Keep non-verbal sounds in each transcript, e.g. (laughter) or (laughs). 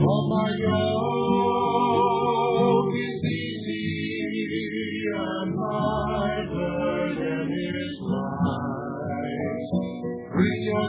For my yoke is easy and my burden is light. Bring your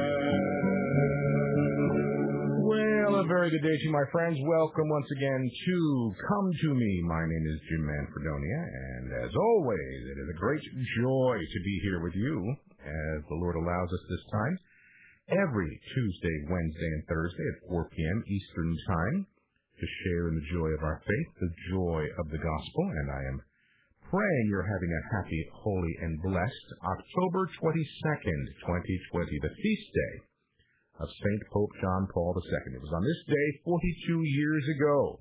A very good day to you, my friends. Welcome once again to Come to Me. My name is Jim Manfredonia, and as always, it is a great joy to be here with you, as the Lord allows us this time, every Tuesday, Wednesday, and Thursday at 4 p.m. Eastern Time, to share in the joy of our faith, the joy of the gospel, and I am praying you're having a happy, holy, and blessed October 22nd, 2020, the feast day of St. Pope John Paul II. It was on this day 42 years ago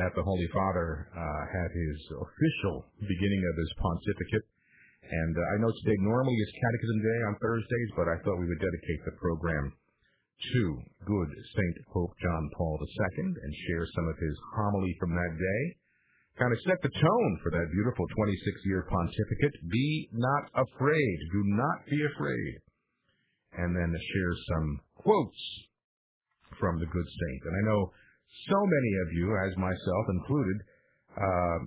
that the Holy Father uh, had his official beginning of his pontificate. And uh, I know today normally is Catechism Day on Thursdays, but I thought we would dedicate the program to good St. Pope John Paul II and share some of his homily from that day. Kind of set the tone for that beautiful 26-year pontificate. Be not afraid. Do not be afraid and then share some quotes from the good saint. And I know so many of you, as myself included, uh,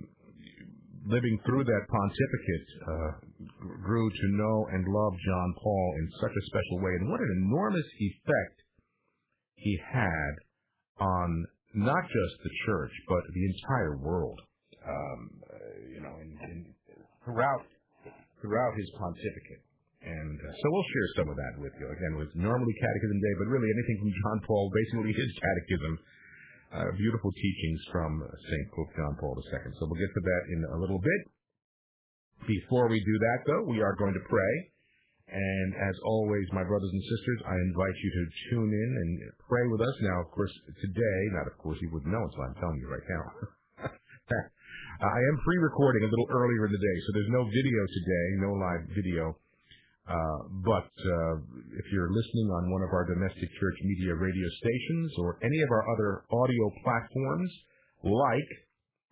living through that pontificate, uh, grew to know and love John Paul in such a special way. And what an enormous effect he had on not just the church, but the entire world. Um, uh, you know, in, in, throughout throughout his pontificate. And uh, so we'll share some of that with you. Again, it was normally Catechism Day, but really anything from John Paul, basically his catechism. Uh, beautiful teachings from St. Pope John Paul II. So we'll get to that in a little bit. Before we do that, though, we are going to pray. And as always, my brothers and sisters, I invite you to tune in and pray with us. Now, of course, today, not of course you wouldn't know until I'm telling you right now. (laughs) I am pre-recording a little earlier in the day, so there's no video today, no live video. Uh, but uh, if you're listening on one of our domestic church media radio stations or any of our other audio platforms, like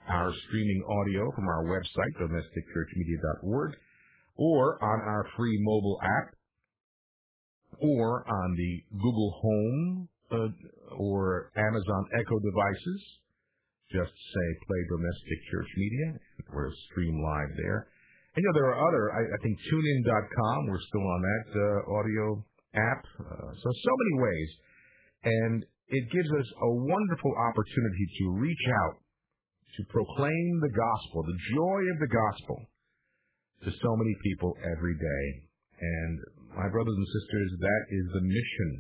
our streaming audio from our website, domesticchurchmedia.org, or on our free mobile app, or on the Google Home uh, or Amazon Echo devices, just say play domestic church media. We're stream live there. And, you know, there are other, I, I think tunein.com, we're still on that uh, audio app. Uh, so, so many ways. And it gives us a wonderful opportunity to reach out, to proclaim the gospel, the joy of the gospel to so many people every day. And my brothers and sisters, that is the mission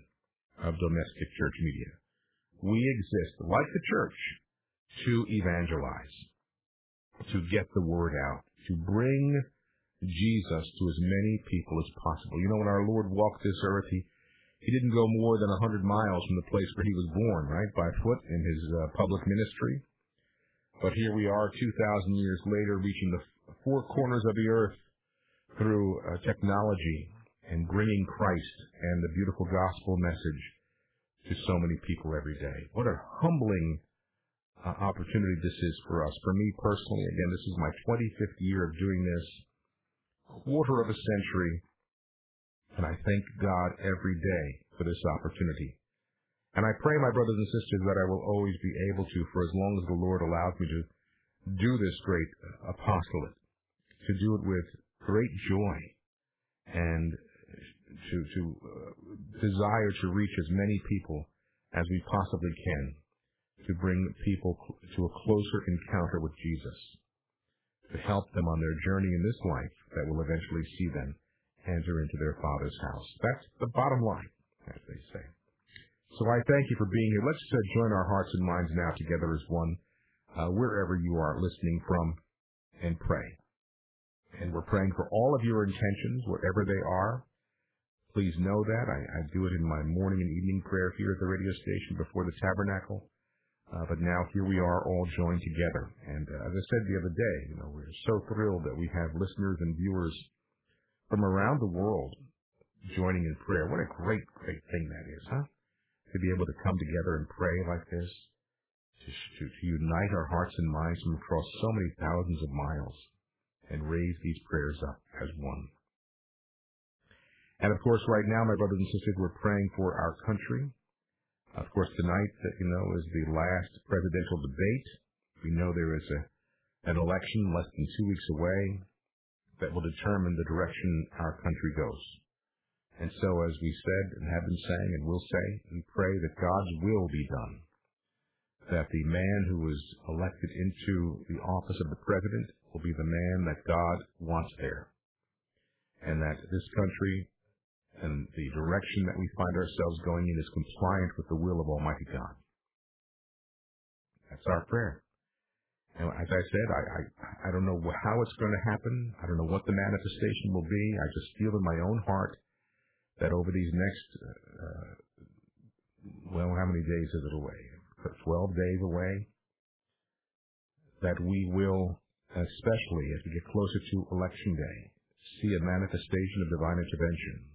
of domestic church media. We exist, like the church, to evangelize, to get the word out, to bring Jesus to as many people as possible. You know, when our Lord walked this earth, he, he didn't go more than a hundred miles from the place where he was born, right, by foot in his uh, public ministry. But here we are, 2,000 years later, reaching the four corners of the earth through uh, technology and bringing Christ and the beautiful gospel message to so many people every day. What a humbling uh, opportunity this is for us. For me personally, again, this is my 25th year of doing this, quarter of a century, and I thank God every day for this opportunity. And I pray, my brothers and sisters, that I will always be able to, for as long as the Lord allows me to do this great apostolate, to do it with great joy and to, to uh, desire to reach as many people as we possibly can to bring people to a closer encounter with Jesus, to help them on their journey in this life that will eventually see them enter into their Father's house. That's the bottom line, as they say. So I thank you for being here. Let's uh, join our hearts and minds now together as one, uh, wherever you are listening from, and pray. And we're praying for all of your intentions, whatever they are. Please know that. I, I do it in my morning and evening prayer here at the radio station before the tabernacle. Uh, but now here we are all joined together. And uh, as I said the other day, you know, we're so thrilled that we have listeners and viewers from around the world joining in prayer. What a great, great thing that is, huh? To be able to come together and pray like this, to, to, to unite our hearts and minds from across so many thousands of miles and raise these prayers up as one. And of course, right now, my brothers and sisters, we're praying for our country. Of course, tonight, you know, is the last presidential debate. We know there is a, an election less than two weeks away that will determine the direction our country goes. And so, as we said and have been saying and will say, we pray that God's will be done. That the man who is elected into the office of the president will be the man that God wants there. And that this country and the direction that we find ourselves going in is compliant with the will of Almighty God. That's our prayer. And as I said, I, I, I don't know how it's going to happen. I don't know what the manifestation will be. I just feel in my own heart that over these next, uh, well, how many days is it away? 12 days away. That we will, especially as we get closer to election day, see a manifestation of divine intervention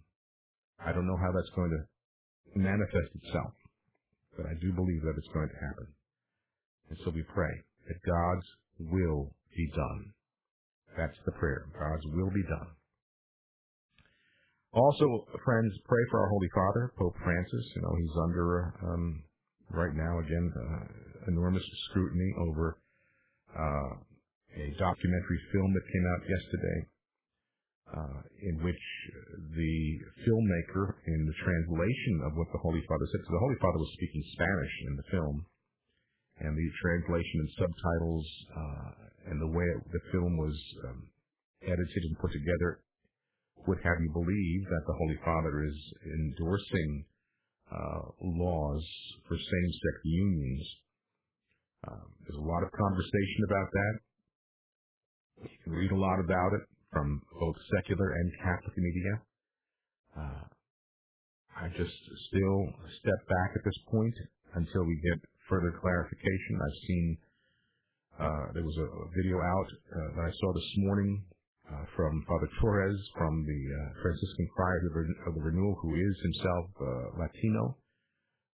I don't know how that's going to manifest itself, but I do believe that it's going to happen. And so we pray that God's will be done. That's the prayer. God's will be done. Also, friends, pray for our Holy Father, Pope Francis. You know, he's under, um, right now, again, uh, enormous scrutiny over uh, a documentary film that came out yesterday uh, in which the filmmaker, in the translation of what the Holy Father said, because the Holy Father was speaking Spanish in the film, and the translation and subtitles uh, and the way it, the film was um, edited and put together would have you believe that the Holy Father is endorsing uh, laws for same-sex unions. Um, there's a lot of conversation about that. You can read a lot about it from both secular and Catholic media. Uh, I just still step back at this point until we get further clarification. I've seen uh, there was a, video out uh, that I saw this morning uh, from Father Torres from the uh, Franciscan Friars of, of, the Renewal, who is himself uh, Latino,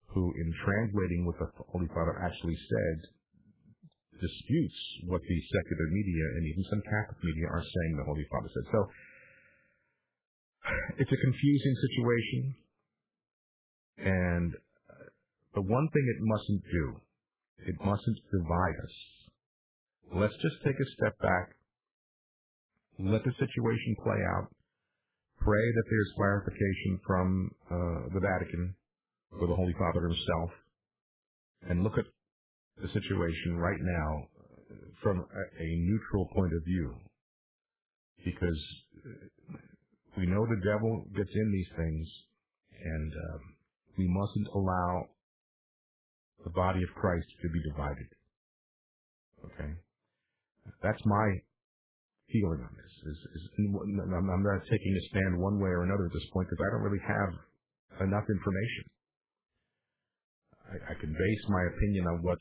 who in translating what the Holy Father actually said disputes what the secular media and even some Catholic media are saying the Holy Father said. So it's a confusing situation, and uh, the one thing it mustn't do, it mustn't divide us. Let's just take a step back, let the situation play out, pray that there's clarification from uh, the Vatican or the Holy Father himself, and look at the situation right now from a, neutral point of view. Because uh, we know the devil gets in these things, and um, we mustn't allow the body of Christ to be divided. Okay? That's my feeling on this. Is, is, I'm not taking a stand one way or another at this point because I don't really have enough information. I, I can base my opinion on what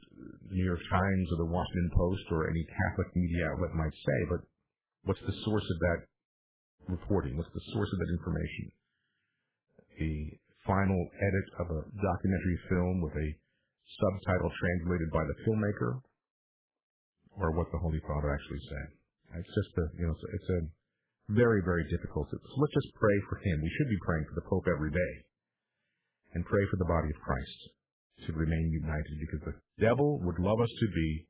New York Times or the Washington Post or any Catholic media outlet might say, but what's the source of that reporting? What's the source of that information? The final edit of a documentary film with a subtitle translated by the filmmaker, or what the Holy Father actually said. It's just a, you know, it's a very, very difficult. So let's just pray for him. We should be praying for the Pope every day, and pray for the body of Christ to remain united because the devil would love us to be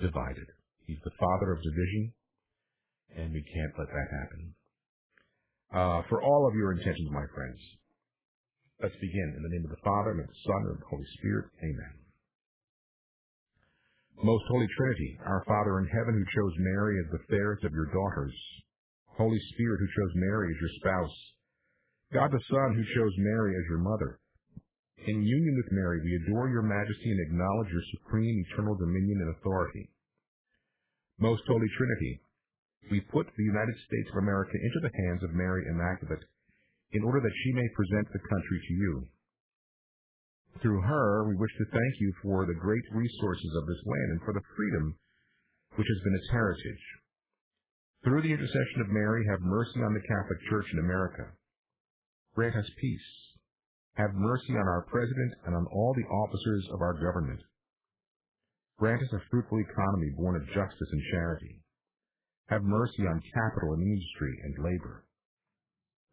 divided. He's the father of division, and we can't let that happen. Uh, for all of your intentions, my friends, let's begin. In the name of the Father, and of the Son, and of the Holy Spirit. Amen. Most Holy Trinity, our Father in heaven who chose Mary as the fairest of your daughters, Holy Spirit who chose Mary as your spouse, God the Son who chose Mary as your mother, in union with Mary, we adore your majesty and acknowledge your supreme eternal dominion and authority. Most Holy Trinity, we put the United States of America into the hands of Mary Immaculate in order that she may present the country to you. Through her, we wish to thank you for the great resources of this land and for the freedom which has been its heritage. Through the intercession of Mary, have mercy on the Catholic Church in America. Grant us peace. Have mercy on our President and on all the officers of our government. Grant us a fruitful economy born of justice and charity. Have mercy on capital and industry and labor.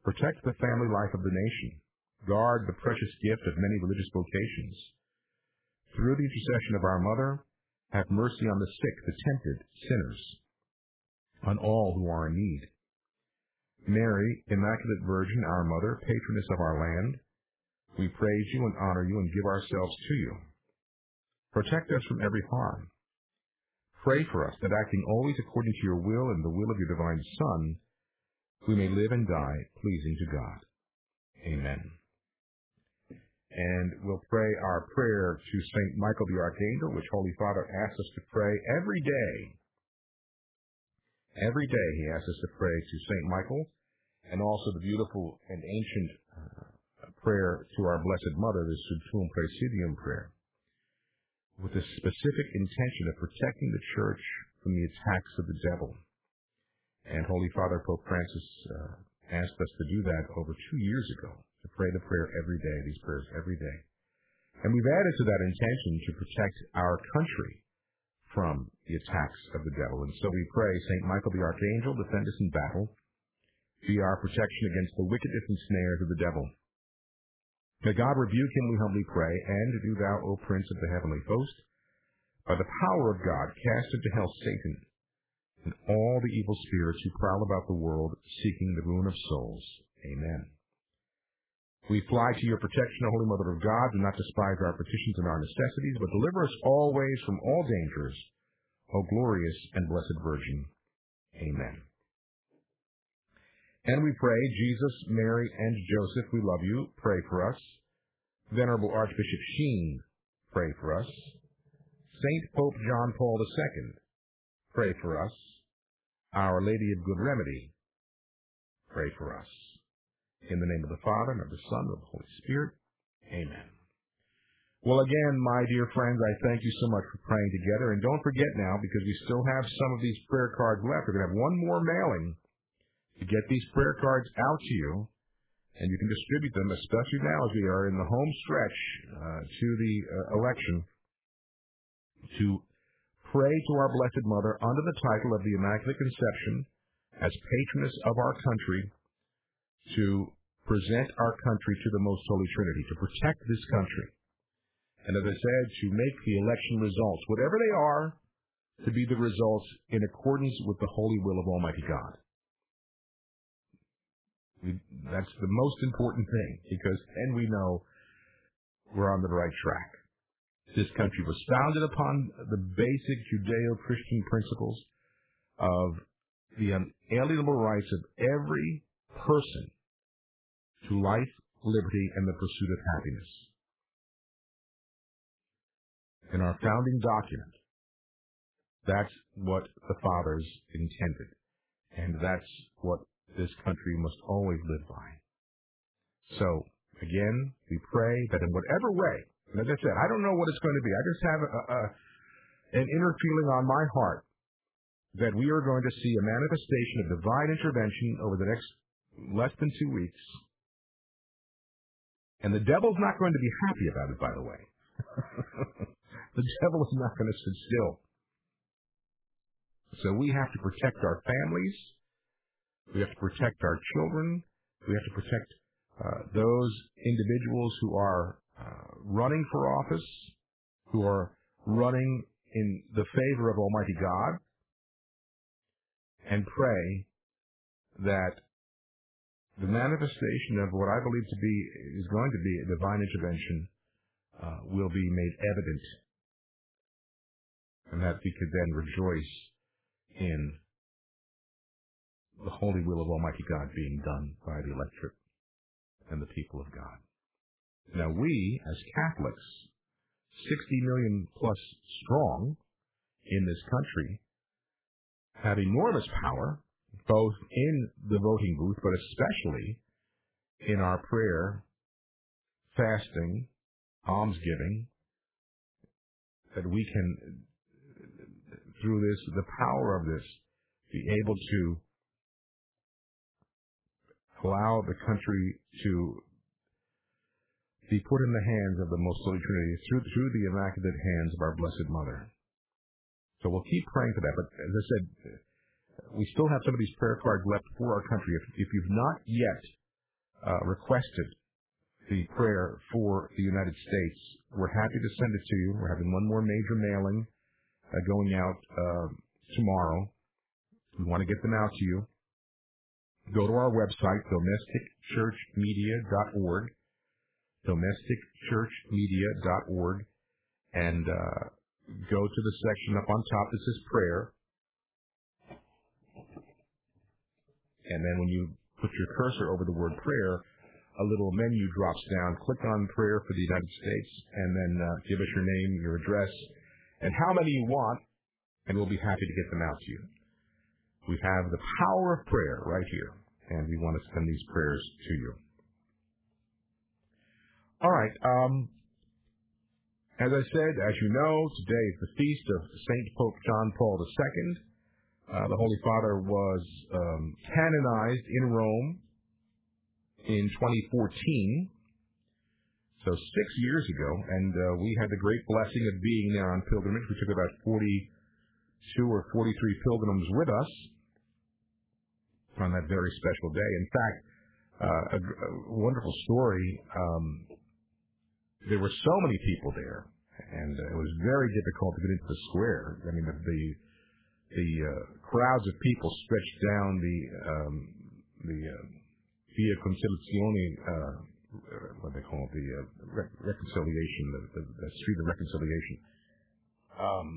Protect the family life of the nation. Guard the precious gift of many religious vocations. Through the intercession of our Mother, have mercy on the sick, the tempted, sinners, on all who are in need. Mary, Immaculate Virgin, our Mother, patroness of our land, we praise you and honor you and give ourselves to you. Protect us from every harm. Pray for us that acting always according to your will and the will of your divine Son, we may live and die pleasing to God. Amen. And we'll pray our prayer to St. Michael the Archangel, which Holy Father asks us to pray every day. Every day he asks us to pray to St. Michael, and also the beautiful and ancient uh, prayer to our Blessed Mother, the Sub Tuum Praesidium prayer, with the specific intention of protecting the Church from the attacks of the devil. And Holy Father Pope Francis uh, asked us to do that over two years ago, to pray the prayer every day, these prayers every day. And we've added to that intention to protect our country from the attacks of the devil. And so we pray, St. Michael the Archangel, defend us in battle, be our protection against the wickedness and snares of the devil. May God rebuke him, we humbly pray, and do thou, O Prince of the heavenly host, by the power of God, cast into hell Satan, and all the evil spirits who prowl about the world seeking the ruin of souls. Amen. We fly to your protection, O Holy Mother of God. Do not despise our petitions and our necessities, but deliver us always from all dangers, O glorious and blessed Virgin. Amen. And we pray, Jesus, Mary, and Joseph, we love you. Pray for us. Venerable Archbishop Sheen, pray for us. Saint Pope John Paul II, pray for us. Our Lady of Good Remedy, pray for us. In the name of the Father, and of the Son, and of the Holy Spirit. Amen. Well, again, my dear friends, I thank you so much for praying together. And don't forget now, because we still have some of these prayer cards left, we're going to have one more mailing to get these prayer cards out to you. And you can distribute them, especially now as we are in the home stretch uh, to the uh, election, to pray to our Blessed Mother under the title of the Immaculate Conception as patroness of our country to present our country to the Most Holy Trinity, to protect this country. And as I said, to make the election results, whatever they are, to be the results in accordance with the holy will of Almighty God. We, that's the most important thing, because then we know we're on the right track. This country was founded upon the basic Judeo-Christian principles of the unalienable rights of every person to life, liberty, and the pursuit of happiness. In our founding document, that's what the fathers intended. And that's what this country must always live by. So, again, we pray that in whatever way, as I said, I don't know what it's going to be. I just have a, a, an inner feeling on my heart that we are going to see a manifestation of divine intervention over the next less than two weeks. And the devil's not going to be happy about it, by the way. (laughs) the devil is not going to sit still. So we have to protect our families. We have to protect our children. We have to protect uh, those individuals who are uh, running for office, who are running in the favor of Almighty God, and pray that the manifestation of what I believe to be is going to be a divine intervention uh, will be made evident, and that we could then rejoice in the holy will of Almighty God being done by the electorate and the people of God. Now we, as Catholics, 60 million plus strong in this country, have enormous power, both in the voting booth, but especially in our prayer, fasting, almsgiving, that we can, through this, the power of this, be able to allow the country to be put in the hands of the Most Holy Trinity through, through the immaculate hands of our Blessed Mother. So we'll keep praying for that. But as I said, we still have some of these prayer cards left for our country. If, if you've not yet uh, requested the prayer for the United States, we're happy to send it to you. We're having one more major mailing uh, going out uh, tomorrow. We want to get them out to you. Go to our website, domesticchurchmedia.org, domesticchurchmedia.org, and uh, go to the section up on top that says prayer. And then when you put your cursor over the word prayer, a little menu drops down. Click on prayer for the United States, and then uh, give us your name, your address, and how many you want, and we'll be happy to get them out to you. We have the power of prayer right here, and we want to send these prayers to you. All right. Um, as I said, as you know, today is the feast of Saint Pope John Paul II. Uh, the Holy Father was um, canonized in Rome in 2014, so six years ago, and uh, we had the great blessing of being there on pilgrimage. We took about 42 or 43 pilgrims with us on that very special day. In fact, uh, a, a, wonderful story. Um, there were so many people there, and uh, it was very difficult to get into the square. I mean, the the, the uh, crowds of people stretched down the um, the uh, Via Conciliazione, uh, what they call it, the uh, re- reconciliation, the, the, the, street of reconciliation. Um,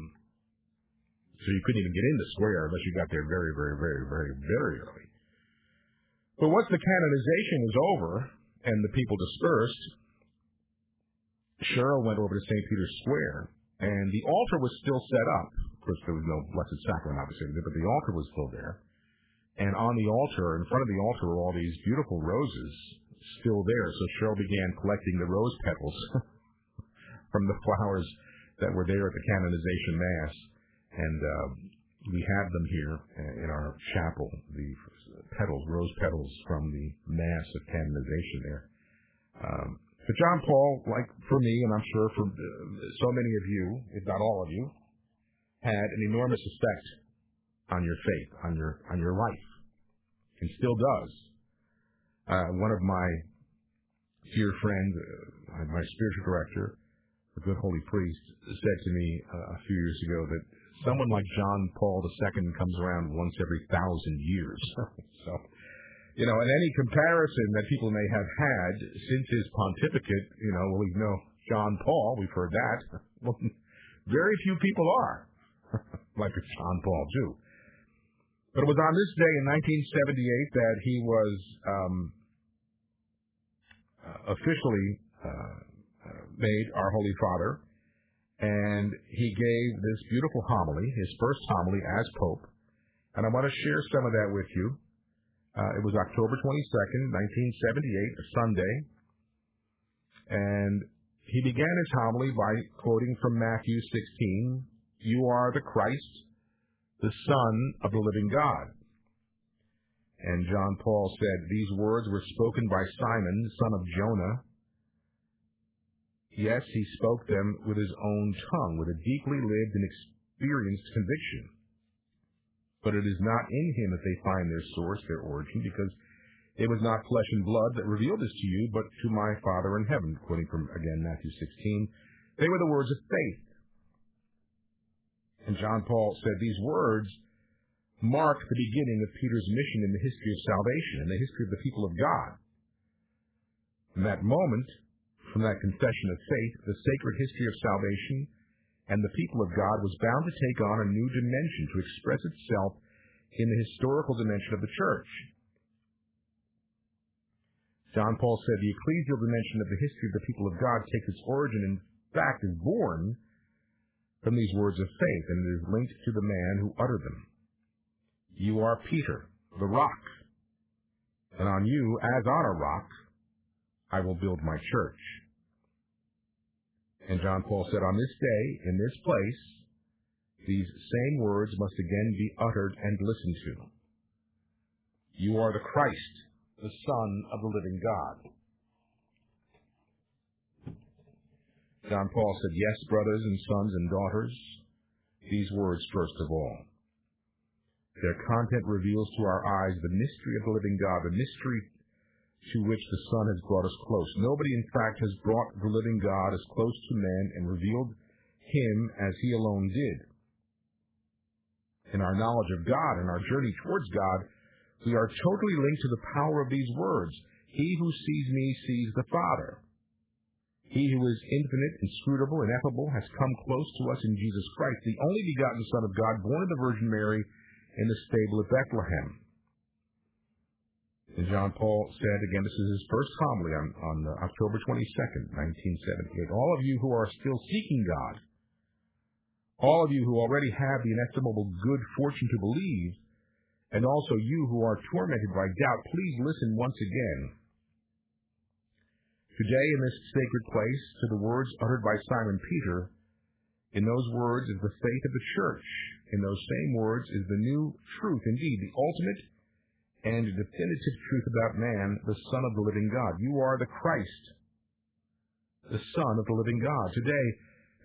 so you couldn't even get in the square unless you got there very, very, very, very, very early. But once the canonization was over and the people dispersed, Cheryl went over to St. Peter's Square, and the altar was still set up. Of course, there was no Blessed Sacrament, obviously, but the altar was still there. And on the altar, in front of the altar, were all these beautiful roses still there. So Cheryl began collecting the rose petals (laughs) from the flowers that were there at the canonization mass, and uh, we have them here in our chapel. The petals, rose petals from the mass of canonization there. Um, but John Paul, like for me, and I'm sure for so many of you, if not all of you, had an enormous effect on your faith, on your on your life, and still does. Uh, one of my dear friends, uh, my spiritual director, a good holy priest, said to me uh, a few years ago that someone like John Paul II comes around once every thousand years. (laughs) so, you know, in any comparison that people may have had since his pontificate, you know, well, we know John Paul, we've heard that. (laughs) Well, very few people are (laughs) like John Paul too. But it was on this day in 1978 that he was um, uh, officially uh, uh, made our Holy Father, and he gave this beautiful homily, his first homily as Pope. And I want to share some of that with you. Uh, it was October 22nd, 1978, a Sunday, and he began his homily by quoting from Matthew 16, "You are the Christ, the Son of the living God. And John Paul said, These words were spoken by Simon, son of Jonah. Yes, he spoke them with his own tongue, with a deeply lived and experienced conviction. But it is not in him that they find their source, their origin, because it was not flesh and blood that revealed this to you, but to my Father in heaven. Quoting from, again, Matthew 16. They were the words of faith and John Paul said these words mark the beginning of Peter's mission in the history of salvation, in the history of the people of God. In that moment, from that confession of faith, the sacred history of salvation and the people of God was bound to take on a new dimension to express itself in the historical dimension of the church. John Paul said the ecclesial dimension of the history of the people of God takes its origin, in fact, is born from these words of faith, and it is linked to the man who uttered them. You are Peter, the rock, and on you, as on a rock, I will build my church. And John Paul said, On this day, in this place, these same words must again be uttered and listened to. You are the Christ, the Son of the living God. John Paul said, Yes, brothers and sons and daughters, these words first of all. Their content reveals to our eyes the mystery of the living God, the mystery to which the Son has brought us close. Nobody, in fact, has brought the living God as close to men and revealed him as he alone did. In our knowledge of God and our journey towards God, we are totally linked to the power of these words. He who sees me sees the Father. He who is infinite, inscrutable, ineffable has come close to us in Jesus Christ, the only begotten Son of God, born of the Virgin Mary in the stable of Bethlehem. And John Paul said, again, this is his first homily on, on uh, October 22nd, 1978. All of you who are still seeking God, all of you who already have the inestimable good fortune to believe, and also you who are tormented by doubt, please listen once again. Today, in this sacred place, to the words uttered by Simon Peter, in those words is the faith of the church. In those same words is the new truth, indeed, the ultimate and definitive truth about man, the Son of the living God. You are the Christ, the Son of the living God. Today,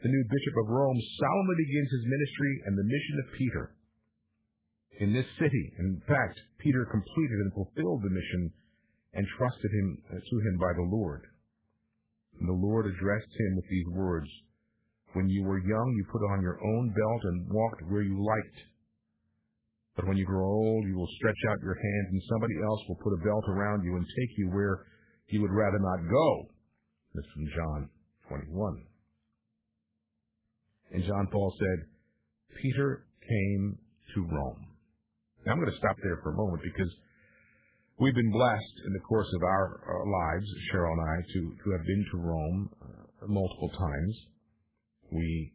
the new Bishop of Rome solemnly begins his ministry and the mission of Peter in this city. In fact, Peter completed and fulfilled the mission entrusted him uh, to him by the Lord. And the Lord addressed him with these words, When you were young, you put on your own belt and walked where you liked. But when you grow old, you will stretch out your hands, and somebody else will put a belt around you and take you where you would rather not go. This is from John 21. And John Paul said, Peter came to Rome. Now I'm going to stop there for a moment because we've been blessed in the course of our, our lives, Cheryl and I, to, to have been to Rome uh, multiple times. We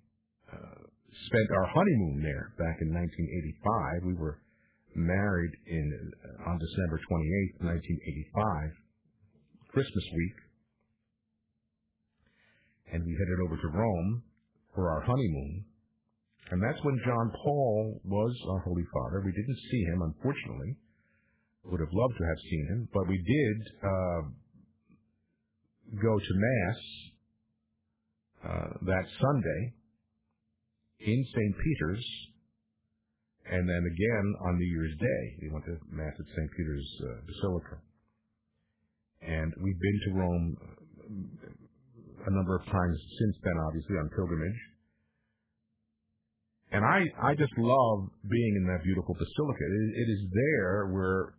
uh, spent our honeymoon there back in 1985. We were married in uh, on December 28th, 1985, Christmas week, and we headed over to Rome for our honeymoon. And that's when John Paul was our Holy Father. We didn't see him, unfortunately. Would have loved to have seen him, but we did uh, go to Mass uh, that Sunday in St. Peter's, and then again on New Year's Day. We went to Mass at St. Peter's uh, Basilica. And we've been to Rome uh, a number of times since then, obviously, on pilgrimage. And I, I just love being in that beautiful basilica. It, it is there where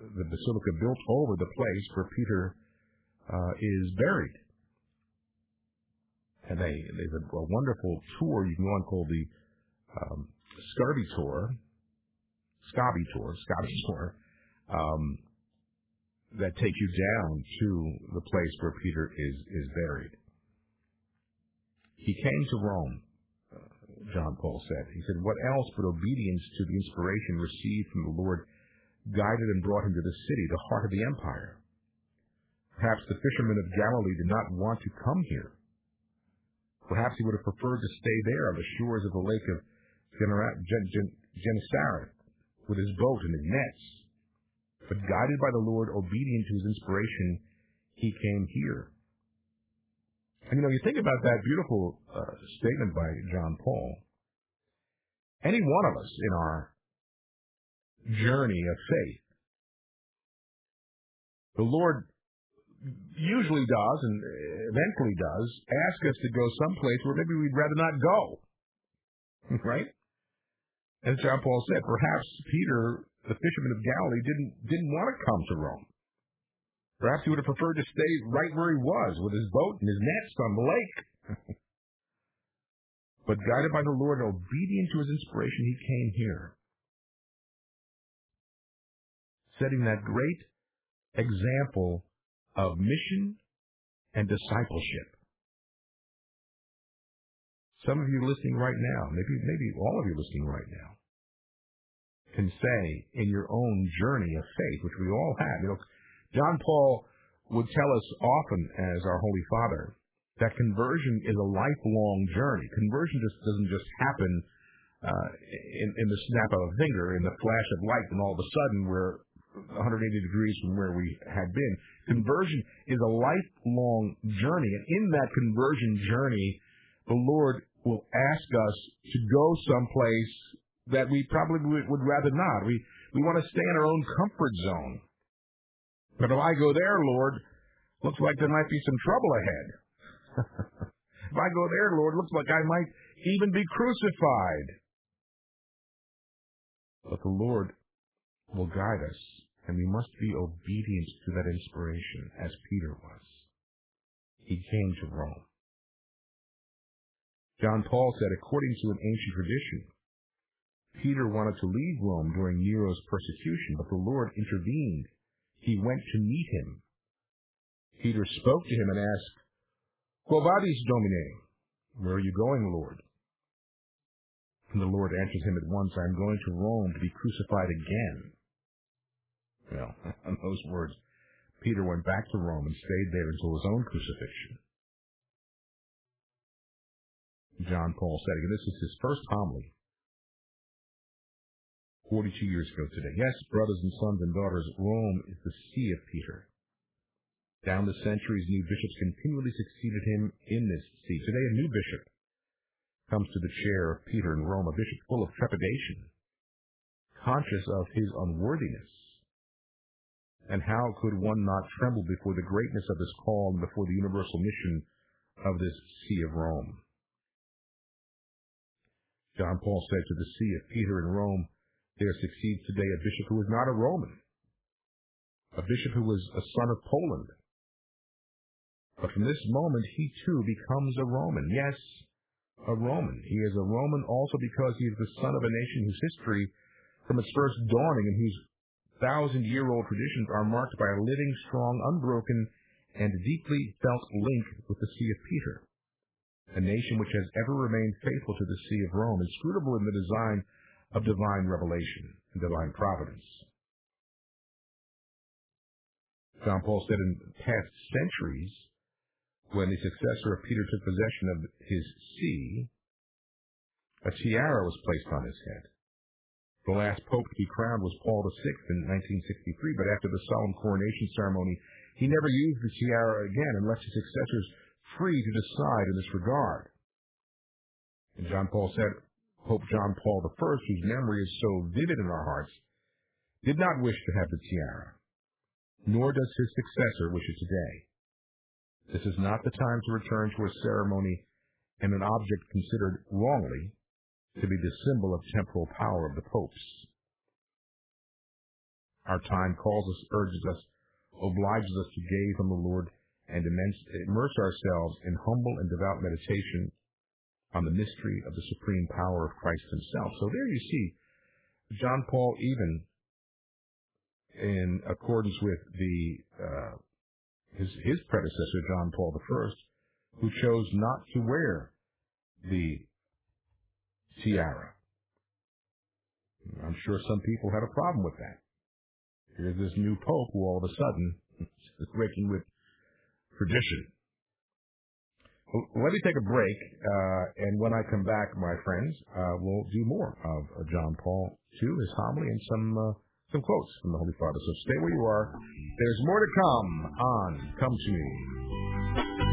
the basilica built over the place where Peter uh, is buried. And they, they have a, a wonderful tour you can go on called the um, Tour, Scavi Tour, Scavi (laughs) Tour, um, that takes you down to the place where Peter is, is buried. He came to Rome John Paul said. He said, What else but obedience to the inspiration received from the Lord guided and brought him to the city, the heart of the empire? Perhaps the fishermen of Galilee did not want to come here. Perhaps he would have preferred to stay there on the shores of the lake of Gennesaret with his boat and his nets. But guided by the Lord, obedient to his inspiration, he came here. And you know, you think about that beautiful uh, statement by John Paul. Any one of us in our journey of faith, the Lord usually does and eventually does ask us to go someplace where maybe we'd rather not go. (laughs) right? As John Paul said, perhaps Peter, the fisherman of Galilee, didn't didn't want to come to Rome. Perhaps he would have preferred to stay right where he was with his boat and his nets on the lake. (laughs) but guided by the Lord and obedient to his inspiration, he came here. Setting that great example of mission and discipleship. Some of you listening right now, maybe maybe all of you listening right now, can say in your own journey of faith, which we all have, you know, John Paul would tell us often as our Holy Father that conversion is a lifelong journey. Conversion just doesn't just happen uh, in, in the snap of a finger, in the flash of light, and all of a sudden we're 180 degrees from where we had been. Conversion is a lifelong journey, and in that conversion journey, the Lord will ask us to go someplace that we probably would rather not. We we want to stay in our own comfort zone. But if I go there, Lord, looks like there might be some trouble ahead. (laughs) if I go there, Lord, looks like I might even be crucified. But the Lord will guide us, and we must be obedient to that inspiration, as Peter was. He came to Rome. John Paul said, according to an ancient tradition, Peter wanted to leave Rome during Nero's persecution, but the Lord intervened. He went to meet him. Peter spoke to him and asked, Quo vadis, Domine? Where are you going, Lord? And the Lord answered him at once, I am going to Rome to be crucified again. Well, (laughs) on those words, Peter went back to Rome and stayed there until his own crucifixion. John Paul said again, this is his first homily 42 years ago today. Yes, brothers and sons and daughters, Rome is the see of Peter. Down the centuries, new bishops continually succeeded him in this see. Today, a new bishop comes to the chair of Peter in Rome, a bishop full of trepidation, conscious of his unworthiness. And how could one not tremble before the greatness of this call and before the universal mission of this See of Rome? John Paul said to the See of Peter in Rome, there succeeds today a bishop who is not a Roman, a bishop who was a son of Poland, but from this moment, he too becomes a Roman. Yes, a Roman. He is a Roman also because he is the son of a nation whose history, from its first dawning and whose thousand-year-old traditions are marked by a living, strong, unbroken, and deeply felt link with the See of Peter. A nation which has ever remained faithful to the See of Rome, inscrutable in the design of divine revelation and divine providence. John Paul said in past centuries, when the successor of Peter took possession of his see, a tiara was placed on his head. The last pope to be crowned was Paul VI in 1963, but after the solemn coronation ceremony, he never used the tiara again and left his successors free to decide in this regard. And John Paul said, Pope John Paul I, whose memory is so vivid in our hearts, did not wish to have the tiara, nor does his successor wish it today. This is not the time to return to a ceremony and an object considered wrongly to be the symbol of temporal power of the popes. Our time calls us, urges us, obliges us to gaze on the Lord and immerse ourselves in humble and devout meditation on the mystery of the supreme power of Christ himself. So there you see, John Paul, even in accordance with the uh, his, his predecessor, John Paul I, who chose not to wear the tiara. I'm sure some people had a problem with that. Here's this new pope who all of a sudden (laughs) is breaking with tradition. Let me take a break, uh, and when I come back, my friends, uh, we'll do more of John Paul II, his homily, and some uh, some quotes from the Holy Father. So stay where you are. There's more to come on Come to Me.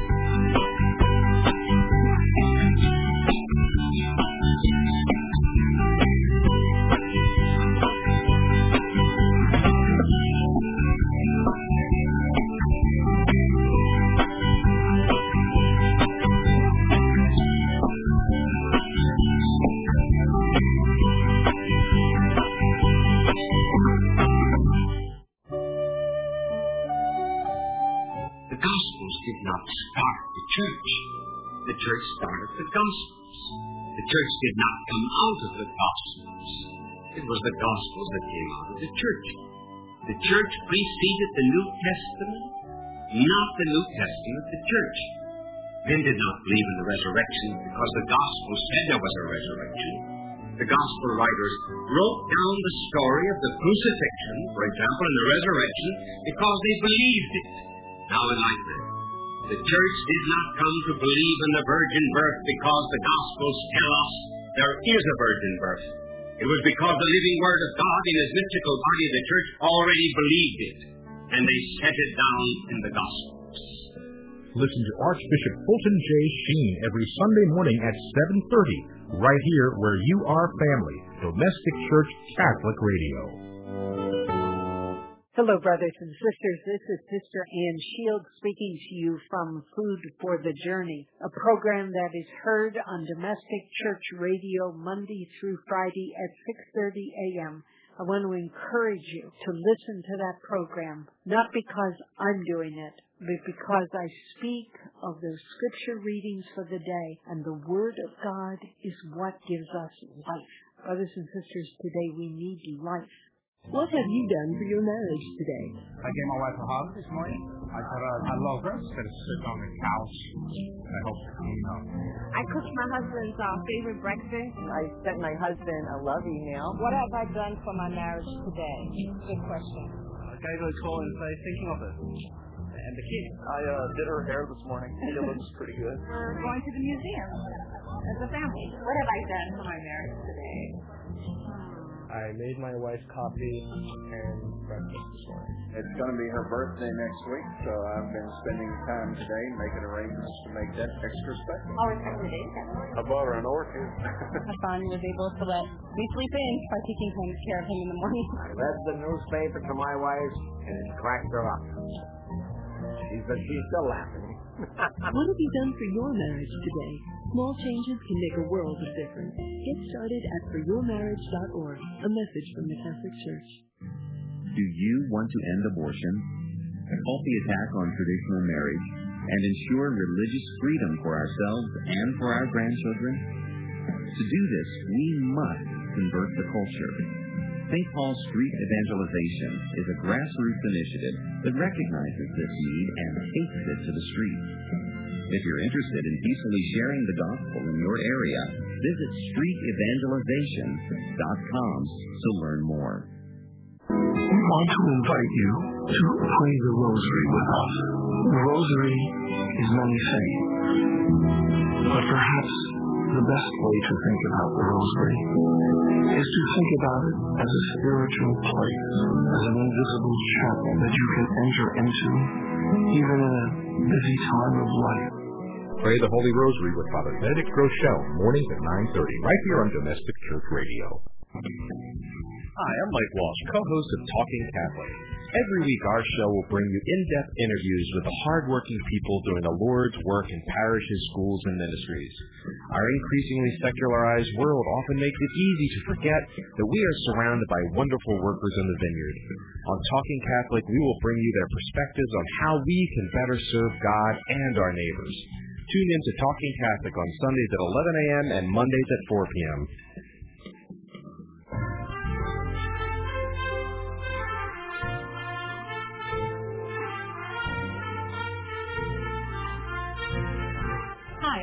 Church started the Gospels. The church did not come out of the Gospels. It was the Gospels that came out of the church. The church preceded the New Testament, not the New Testament, the church. Men did not believe in the resurrection because the Gospel said there was a resurrection. The Gospel writers wrote down the story of the crucifixion, for example, and the resurrection, because they believed it. Now, in like The church did not come to believe in the virgin birth because the Gospels tell us there is a virgin birth. It was because the living Word of God in His mystical body, the church, already believed it, and they set it down in the Gospels. Listen to Archbishop Fulton J. Sheen every Sunday morning at 7.30, right here where you are family, Domestic Church Catholic Radio. Hello, brothers and sisters. This is Sister Ann Shields speaking to you from Food for the Journey, a program that is heard on Domestic Church Radio Monday through Friday at 6:30 a.m. I want to encourage you to listen to that program, not because I'm doing it, but because I speak of the scripture readings for the day, and the Word of God is what gives us life. Brothers and sisters, today we need life. What have you done for your marriage today? I gave my wife a hug this morning. I told her I love her instead of sitting on the couch. I hope to clean up. I cooked my husband's uh, favorite breakfast. I sent my husband a love email. What have I done for my marriage today? Good question. I gave her a call and say, thinking of it. And the kid. I uh, did her hair this morning. It looks pretty good. We're going to the museum as a family. What have I done for my marriage today? I made my wife coffee and breakfast this morning. It's going to be her birthday next week, so I've been spending time today making arrangements to make that extra special. Always have the days. I bought her an orchid. (laughs) Hassan was able to let me sleep in by taking home care of him in the morning. I read the newspaper to my wife and it cracked her up. She said she's still laughing. Uh, uh, what have you done for your marriage today? Small changes can make a world of difference. Get started at foryourmarriage.org. A message from the Catholic Church. Do you want to end abortion, halt the attack on traditional marriage, and ensure religious freedom for ourselves and for our grandchildren? To do this, we must convert the culture. St. Paul Street Evangelization is a grassroots initiative that recognizes this need and takes it to the streets. If you're interested in peacefully sharing the gospel in your area, visit streetevangelization.com to learn more. We want to invite you to pray the rosary with us. The rosary is many things, but perhaps the best way to think about the rosary is to think about it as a spiritual place, as an invisible chapel that you can enter into even in a busy time of life. Pray the Holy Rosary with Father Benedict Groeschel, mornings at 9.30, right here on Domestic Church Radio. Hi, I'm Mike Walsh, co-host of Talking Catholic. Every week our show will bring you in-depth interviews with the hardworking people doing the Lord's work in parishes, schools, and ministries. Our increasingly secularized world often makes it easy to forget that we are surrounded by wonderful workers in the vineyard. On Talking Catholic, we will bring you their perspectives on how we can better serve God and our neighbors. Tune in to Talking Catholic on Sundays at 11 a.m. and Mondays at 4 p.m.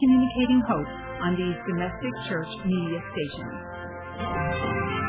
communicating hope on these domestic church media stations.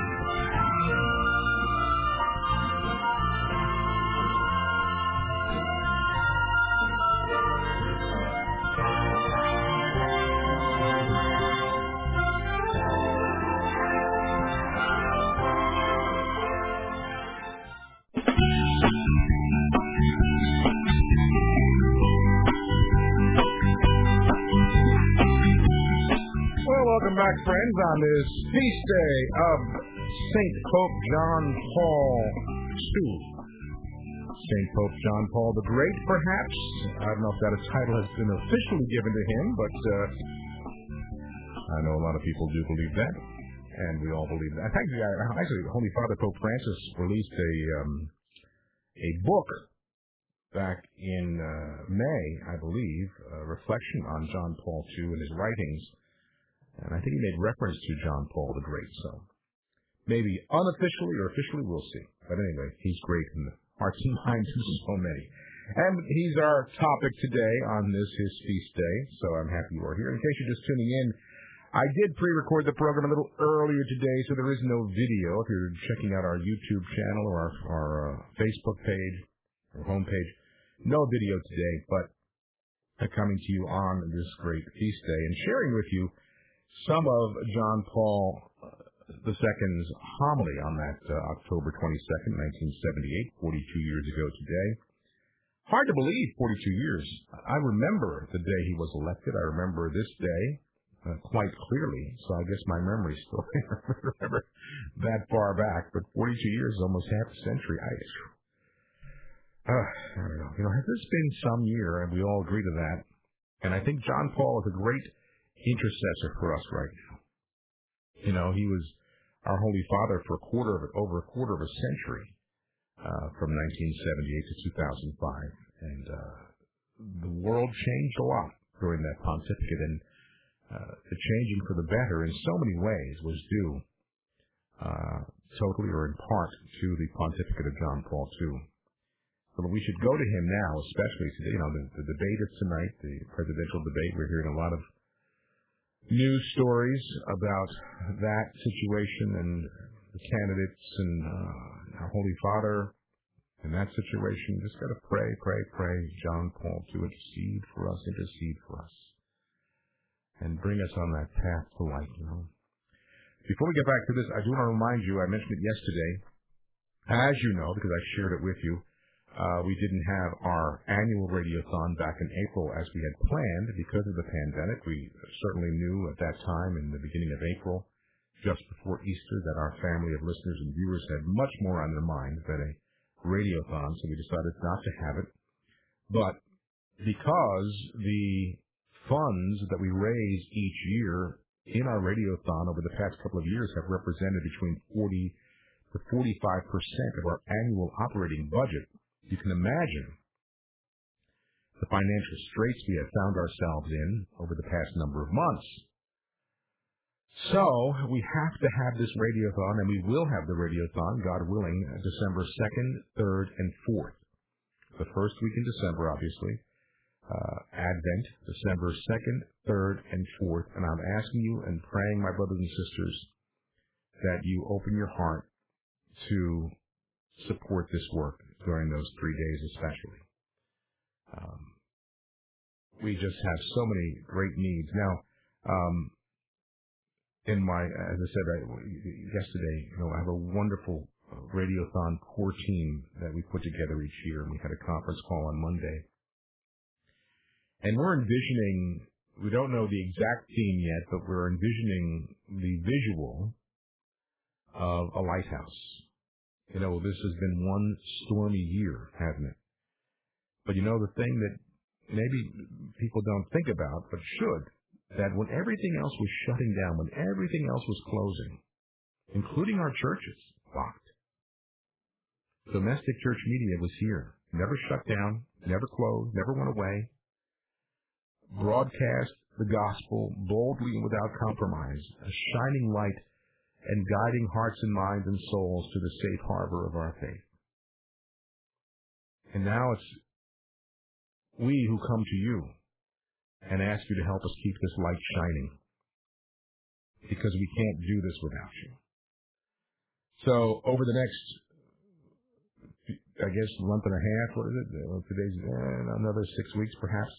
Welcome back, friends, on this feast day of St. Pope John Paul II. St. Pope John Paul the Great, perhaps. I don't know if that title has been officially given to him, but uh, I know a lot of people do believe that, and we all believe that. Actually, I- actually Holy Father Pope Francis released a um, a book back in uh, May, I believe, a reflection on John Paul II and his writings. And I think he made reference to John Paul the Great. So maybe unofficially or officially, we'll see. But anyway, he's great in the hearts and minds so many. And he's our topic today on this, his feast day. So I'm happy you are here. In case you're just tuning in, I did pre-record the program a little earlier today, so there is no video. If you're checking out our YouTube channel or our, our uh, Facebook page or homepage, no video today, but coming to you on this great feast day and sharing with you some of John Paul II's homily on that uh, October 22nd, 1978, 42 years ago today. Hard to believe, 42 years. I remember the day he was elected. I remember this day uh, quite clearly, so I guess my memory still (laughs) remember that far back. But 42 years is almost half a century. I, uh, I don't know. You know, has this been some year, and we all agree to that. And I think John Paul is a great intercessor for us right now. You know, he was our Holy Father for a quarter of over a quarter of a century, uh, from 1978 to 2005, and uh, the world changed a lot during that pontificate, and uh, the changing for the better in so many ways was due uh, totally or in part to the pontificate of John Paul II. So we should go to him now, especially today. You know, the, the debate is tonight, the presidential debate. We're hearing a lot of news stories about that situation and the candidates and uh, our Holy Father in that situation. Just got to pray, pray, pray. John Paul to intercede for us, intercede for us, and bring us on that path to life. You know. Before we get back to this, I do want to remind you. I mentioned it yesterday, as you know, because I shared it with you. Uh, we didn't have our annual radiothon back in April as we had planned because of the pandemic. We certainly knew at that time, in the beginning of April, just before Easter, that our family of listeners and viewers had much more on their minds than a radiothon, so we decided not to have it. But because the funds that we raise each year in our radiothon over the past couple of years have represented between 40 to 45 percent of our annual operating budget, you can imagine the financial straits we have found ourselves in over the past number of months. So, we have to have this radiothon, and we will have the radiothon, God willing, December 2nd, 3rd, and 4th. The first week in December, obviously. Uh, Advent, December 2nd, 3rd, and 4th. And I'm asking you and praying, my brothers and sisters, that you open your heart to support this work during those three days especially. Um, we just have so many great needs. Now, um, in my, as I said I, yesterday, you know, I have a wonderful radiothon core team that we put together each year, and we had a conference call on Monday. And we're envisioning, we don't know the exact theme yet, but we're envisioning the visual of a lighthouse you know, this has been one stormy year, hasn't it? But you know, the thing that maybe people don't think about, but should, that when everything else was shutting down, when everything else was closing, including our churches, locked, domestic church media was here, never shut down, never closed, never went away, broadcast the gospel boldly and without compromise, a shining light and guiding hearts and minds and souls to the safe harbor of our faith. And now it's we who come to you and ask you to help us keep this light shining because we can't do this without you. So over the next, I guess, month and a half, what is it? Today's eh, another six weeks perhaps,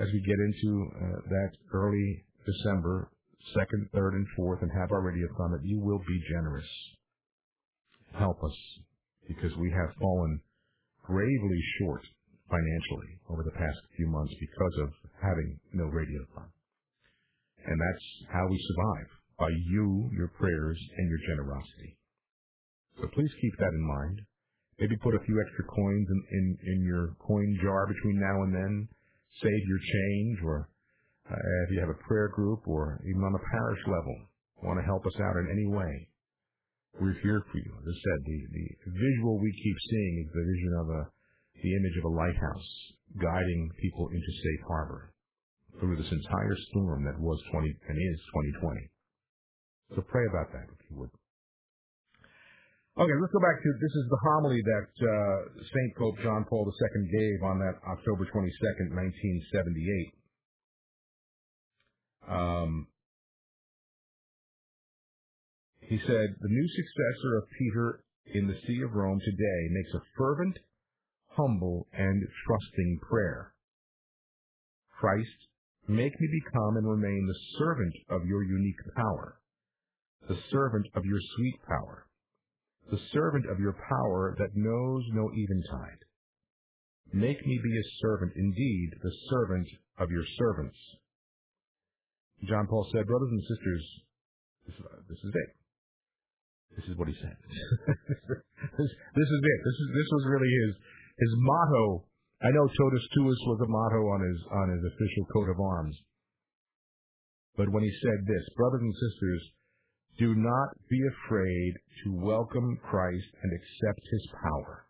as we get into uh, that early December second, third, and fourth and have our radiothon that you will be generous. Help us because we have fallen gravely short financially over the past few months because of having no radiothon. And that's how we survive, by you, your prayers, and your generosity. So please keep that in mind. Maybe put a few extra coins in, in, in your coin jar between now and then. Save your change or uh, if you have a prayer group or even on a parish level, want to help us out in any way, we're here for you. As I said, the, the visual we keep seeing is the vision of a the image of a lighthouse guiding people into safe harbor through this entire storm that was 20 and is 2020. So pray about that if you would. Okay, let's go back to this is the homily that uh, Saint Pope John Paul II gave on that October 22nd, 1978. Um, he said, The new successor of Peter in the See of Rome today makes a fervent, humble, and trusting prayer. Christ, make me become and remain the servant of your unique power, the servant of your sweet power, the servant of your power that knows no eventide. Make me be a servant indeed, the servant of your servants. John Paul said, brothers and sisters, this, uh, this is it. This is what he said. (laughs) this, this is it. This is this was really his his motto. I know totus tuus was a motto on his on his official coat of arms. But when he said this, brothers and sisters, do not be afraid to welcome Christ and accept his power.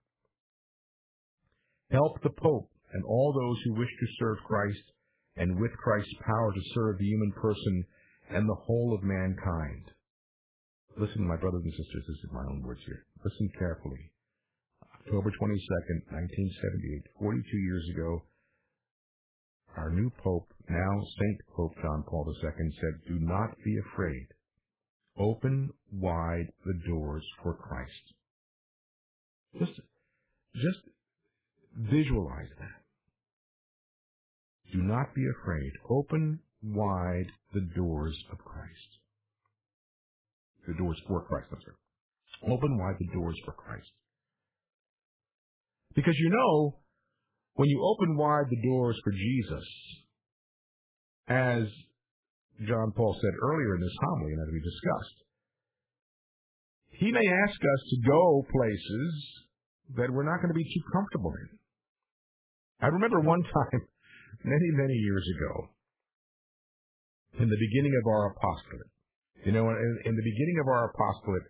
Help the Pope and all those who wish to serve Christ and with Christ's power to serve the human person and the whole of mankind. Listen, my brothers and sisters, this is my own words here. Listen carefully. October 22nd, 1978, 42 years ago, our new Pope, now Saint Pope John Paul II, said, Do not be afraid. Open wide the doors for Christ. Just, just visualize that. Do not be afraid. Open wide the doors of Christ. The doors for Christ, I'm sorry. Open wide the doors for Christ. Because you know, when you open wide the doors for Jesus, as John Paul said earlier in this homily and as we discussed, he may ask us to go places that we're not going to be too comfortable in. I remember one (laughs) time many, many years ago, in the beginning of our apostolate. You know, in, in the beginning of our apostolate,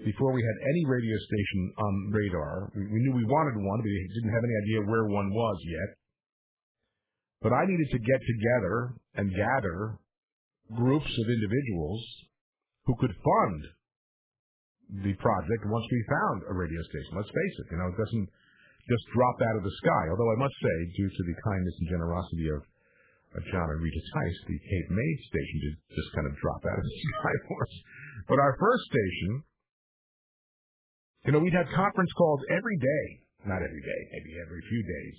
before we had any radio station on radar, we, we knew we wanted one, but we didn't have any idea where one was yet. But I needed to get together and gather groups of individuals who could fund the project once we found a radio station. Let's face it, you know, it doesn't just drop out of the sky. Although I must say, due to the kindness and generosity of, of John and Rita Tice, the Cape May station did just kind of drop out of the (laughs) sky for us. But our first station, you know, we'd have conference calls every day. Not every day, maybe every few days.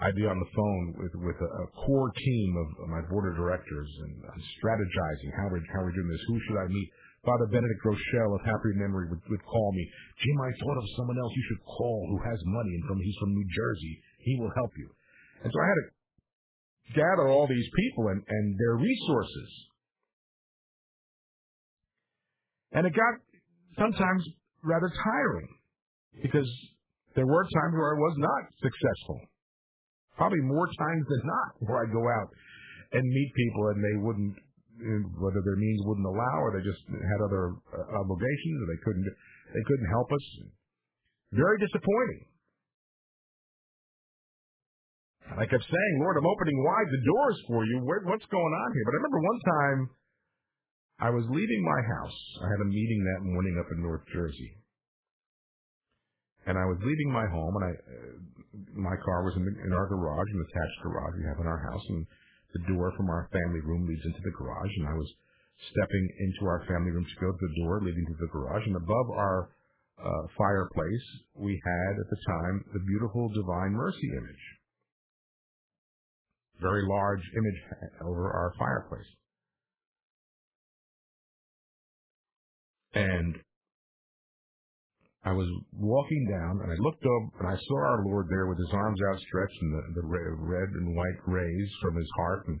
I'd be on the phone with with a, a core team of, of my board of directors and strategizing how we're how we're doing this. Who should I meet? Father Benedict Groeschel of happy memory would, would call me. Jim, I thought of someone else you should call who has money and from he's from New Jersey. He will help you. And so I had to gather all these people and, and their resources. And it got sometimes rather tiring because there were times where I was not successful. Probably more times than not where I'd go out and meet people and they wouldn't whether their means wouldn't allow or they just had other uh, obligations or they couldn't they couldn't help us. Very disappointing. And I kept saying, Lord, I'm opening wide the doors for you. Where, what's going on here? But I remember one time I was leaving my house. I had a meeting that morning up in North Jersey. And I was leaving my home, and I, uh, my car was in, the, in our garage, an attached garage we have in our house, and the door from our family room leads into the garage, and I was stepping into our family room to go to the door leading to the garage, and above our uh, fireplace, we had at the time the beautiful Divine Mercy image. Very large image over our fireplace. And I was walking down and I looked up and I saw our Lord there with his arms outstretched and the, the red and white rays from his heart. And,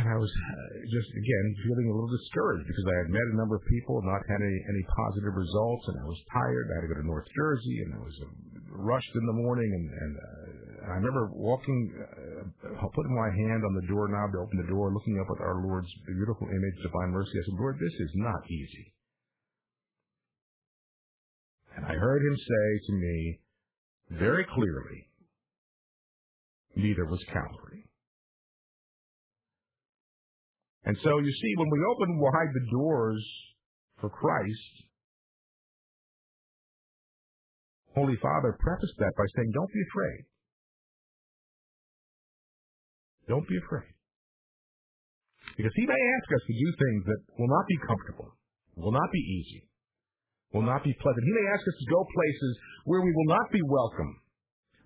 and I was uh, just, again, feeling a little discouraged because I had met a number of people and not had any, any positive results. And I was tired. I had to go to North Jersey and I was uh, rushed in the morning. And, and, uh, I remember walking, uh, putting my hand on the doorknob to open the door, looking up at our Lord's beautiful image, Divine Mercy. I said, Lord, this is not easy. And I heard him say to me very clearly, neither was Calvary. And so you see, when we open wide the doors for Christ, Holy Father prefaced that by saying, Don't be afraid. Don't be afraid. Because he may ask us to do things that will not be comfortable, will not be easy, will not be pleasant. He may ask us to go places where we will not be welcome,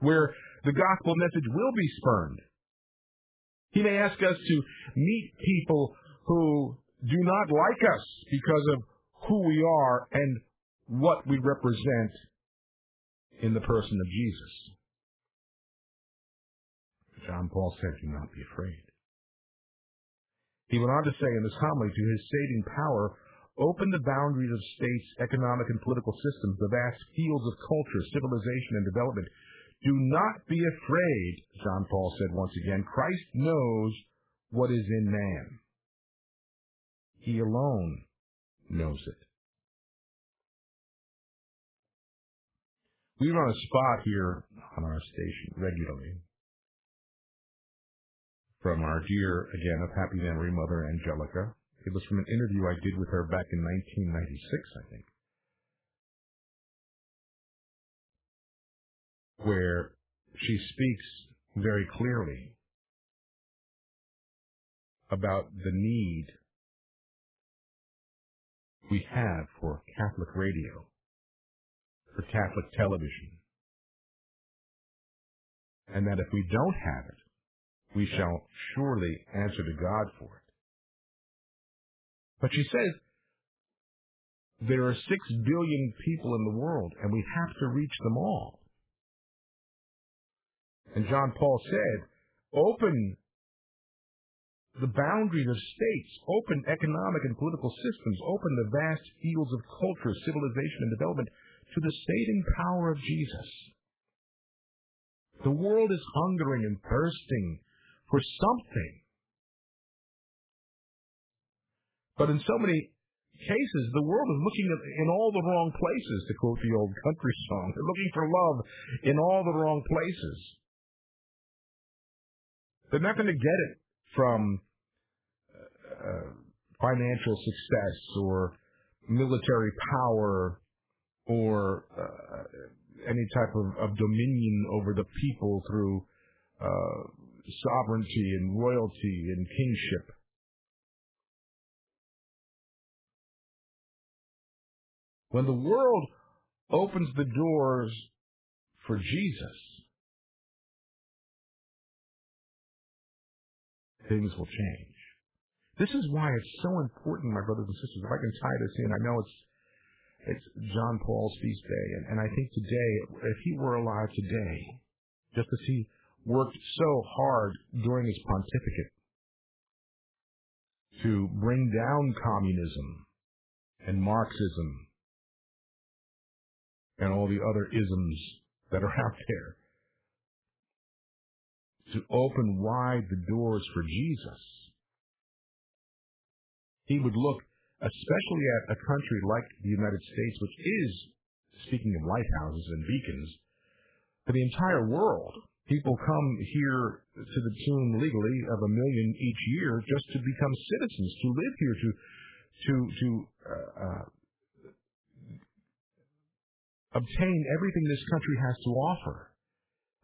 where the gospel message will be spurned. He may ask us to meet people who do not like us because of who we are and what we represent in the person of Jesus. John Paul said, Do not be afraid. He went on to say in this homily, to his saving power, open the boundaries of states, economic and political systems, the vast fields of culture, civilization, and development. Do not be afraid, John Paul said once again. Christ knows what is in man. He alone knows it. We run a spot here on our station regularly from our dear, again, of happy memory mother Angelica. It was from an interview I did with her back in 1996, I think, where she speaks very clearly about the need we have for Catholic radio, for Catholic television, and that if we don't have it, we shall surely answer to God for it. But she says there are six billion people in the world, and we have to reach them all. And John Paul said, open the boundaries of states, open economic and political systems, open the vast fields of culture, civilization, and development to the saving power of Jesus. The world is hungering and thirsting for something. But in so many cases, the world is looking in all the wrong places, to quote the old country song. They're looking for love in all the wrong places. They're not going to get it from uh, financial success or military power or uh, any type of, of, dominion over the people through uh, sovereignty and royalty and kingship. When the world opens the doors for Jesus, things will change. This is why it's so important, my brothers and sisters. If I can tie this in, I know it's it's John Paul's feast day, and, and I think today, if he were alive today, just as he worked so hard during his pontificate to bring down communism and Marxism and all the other isms that are (laughs) out there, to open wide the doors for Jesus, he would look especially at a country like the United States, which is, speaking of lighthouses and beacons, for the entire world. People come here to the tune legally of a million each year just to become citizens, to live here, to to to uh, uh, obtain everything this country has to offer,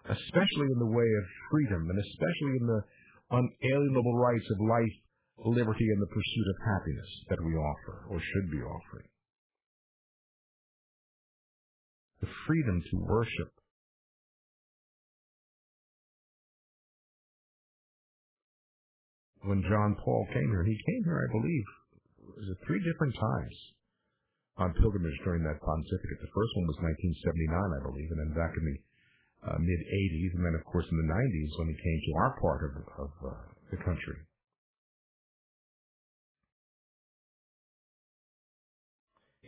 especially in the way of freedom and especially in the unalienable rights of life, liberty, and the pursuit of happiness that we offer or should be offering. The freedom to worship. When John Paul came here, he came here, I believe, was it three different times on pilgrimage during that pontificate. The first one was 1979, I believe, and then back in the uh, mid 80s, and then of course in the 90s when he came to our part of, of uh, the country.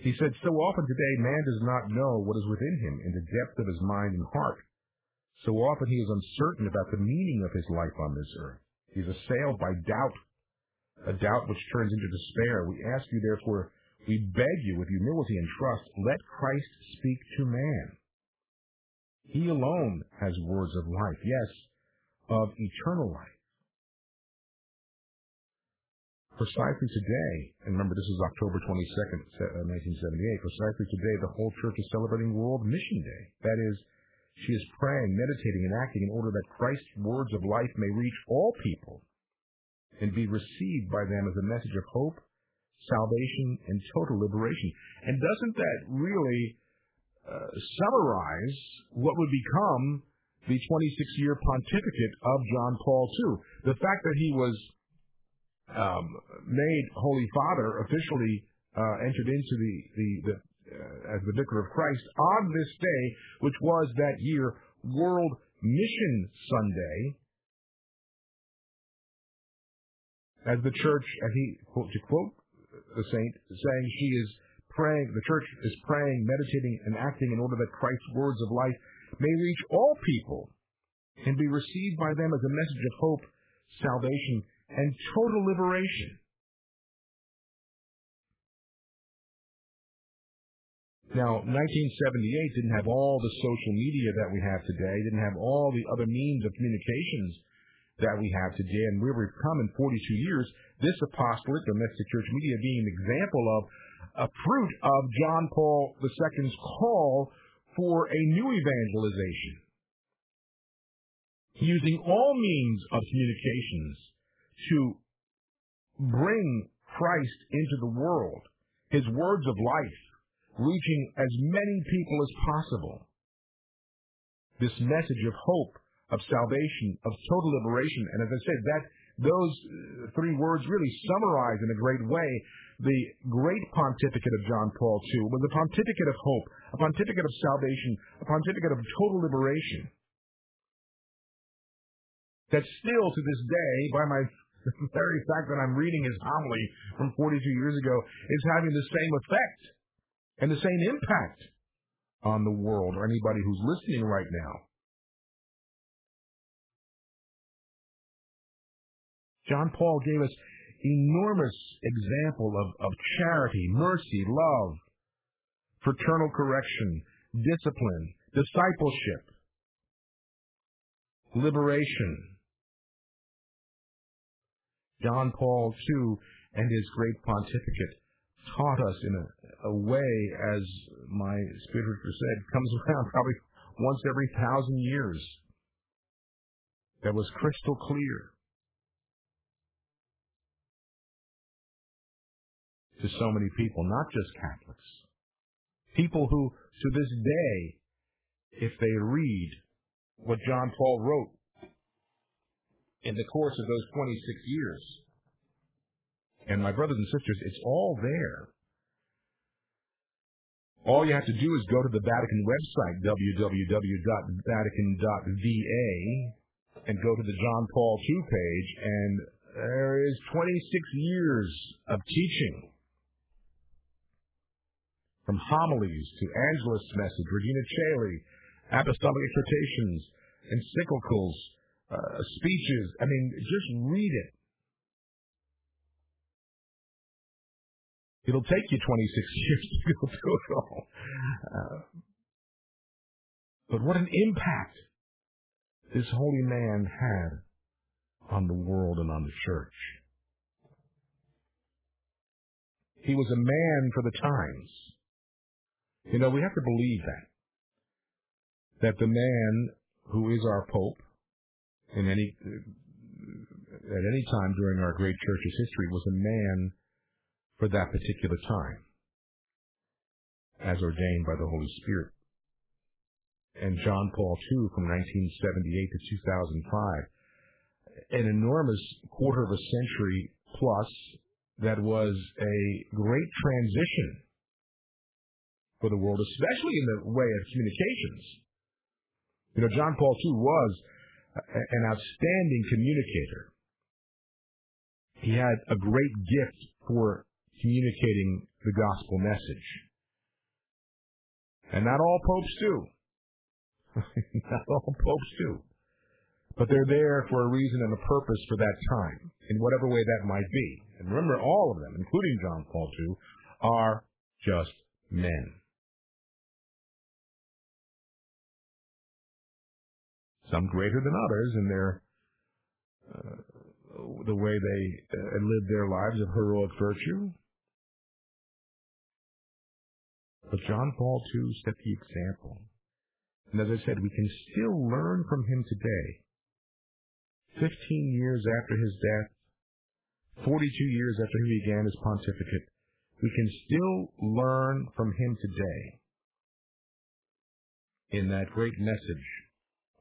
He said, So often today man does not know what is within him in the depth of his mind and heart. So often he is uncertain about the meaning of his life on this earth. He is assailed by doubt, a doubt which turns into despair. We ask you, therefore, we beg you with humility and trust, let Christ speak to man. He alone has words of life, yes, of eternal life. Precisely today, and remember this is October 22nd, 1978, uh, precisely today the whole church is celebrating World Mission Day. That is, she is praying, meditating, and acting in order that Christ's words of life may reach all people and be received by them as a message of hope, salvation, and total liberation. And doesn't that really uh, summarize what would become the 26-year pontificate of John Paul II? The fact that he was um, made Holy Father officially uh, entered into the, the, the uh, as the Vicar of Christ on this day, which was that year World Mission Sunday, as the church, as he quote, to quote the saint, saying she is praying, the church is praying, meditating, and acting in order that Christ's words of life may reach all people and be received by them as a message of hope, salvation, and total liberation. Now, 1978 didn't have all the social media that we have today, didn't have all the other means of communications that we have today, and where we've come in 42 years, this apostolic domestic church media being an example of a fruit of John Paul II's call for a new evangelization. Using all means of communications to bring Christ into the world, his words of life, reaching as many people as possible. This message of hope, of salvation, of total liberation, and as I said, that those uh, three words really summarize in a great way the great pontificate of John Paul II was a pontificate of hope, a pontificate of salvation, a pontificate of total liberation. That still to this day, by my (laughs) very fact that I'm reading his homily from 42 years ago, is having the same effect and the same impact on the world or anybody who's listening right now. John Paul gave us enormous example of, of charity, mercy, love, fraternal correction, discipline, discipleship, liberation. John Paul II and his great pontificate taught us in a, a way, as my spiritual said, comes (laughs) around probably once every thousand years. That was crystal clear. To so many people, not just Catholics. People who, to this day, if they read what John Paul wrote in the course of those 26 years, and my brothers and sisters, it's all there. All you have to do is go to the Vatican website, www.vatican.va, and go to the John Paul II page, and there is 26 years of teaching. From homilies to Angelus' message, Regina Caeli, apostolic exhortations, encyclicals, uh, speeches. I mean, just read it. It'll take you 26 (laughs) years to go through it all. Uh, but what an impact this holy man had on the world and on the church. He was a man for the times. You know, we have to believe that. That the man who is our Pope in any at any time during our great church's history was a man for that particular time, as ordained by the Holy Spirit. And John Paul II, from 1978 to 2005, an enormous quarter of a century plus that was a great transition for the world, especially in the way of communications. You know, John Paul II was an outstanding communicator. He had a great gift for communicating the gospel message. And not all popes do. (laughs) not all popes do. But they're there for a reason and a purpose for that time, in whatever way that might be. And remember, all of them, including John Paul II, are just men. Some greater than others in their uh, the way they uh, their lives of heroic virtue. But John Paul II set the example. And as I said, we can still learn from him today. Fifteen years after his death, 42 years after he began his pontificate, we can still learn from him today in that great message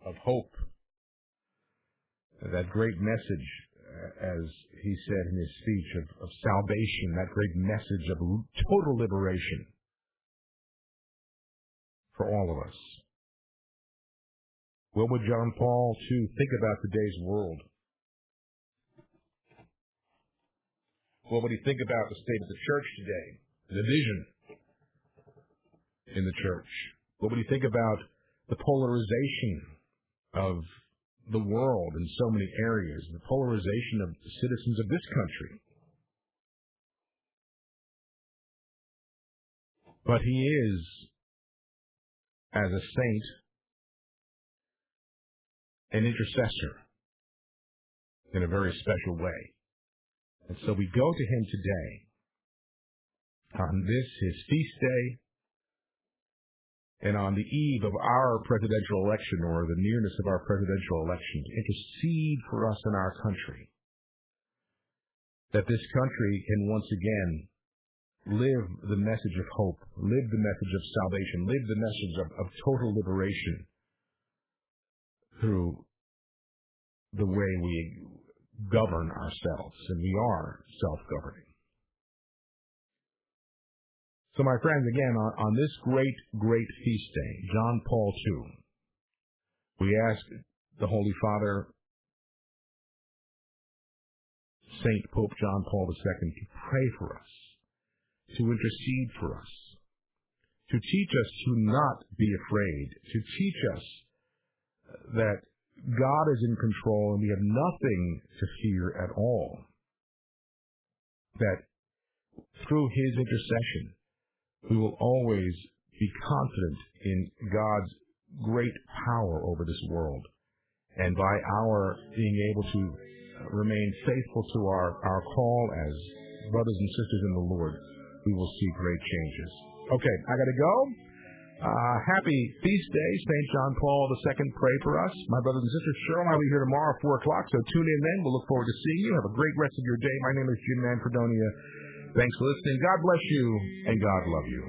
of hope, that great message, as he said in his speech, of, of salvation, that great message of total liberation for all of us. What would John Paul II think about today's world? What would he think about the state of the church today? The division in the church? What would he think about the polarization of the world in so many areas, the polarization of the citizens of this country? But he is, as a saint, an intercessor in a very special way. And so we go to him today on this, his feast day, and on the eve of our presidential election or the nearness of our presidential election to intercede for us in our country. That this country can once again live the message of hope, live the message of salvation, live the message of, of total liberation through the way we govern ourselves, and we are self-governing. So, my friends, again, on, on this great, great feast day, John Paul II, we ask the Holy Father, Saint Pope John Paul II, to pray for us, to intercede for us, to teach us to not be afraid, to teach us that God is in control and we have nothing to fear at all. That through His intercession, we will always be confident in God's great power over this world. And by our being able to remain faithful to our, our call as brothers and sisters in the Lord, we will see great changes. Okay, I got to go. Uh, happy feast day, St. John Paul II. Pray for us. My brothers and sisters, Cheryl and I will be here tomorrow at 4 o'clock, so tune in then. We'll look forward to seeing you. Have a great rest of your day. My name is Jim Manfredonia. Thanks for listening. God bless you, and God love you.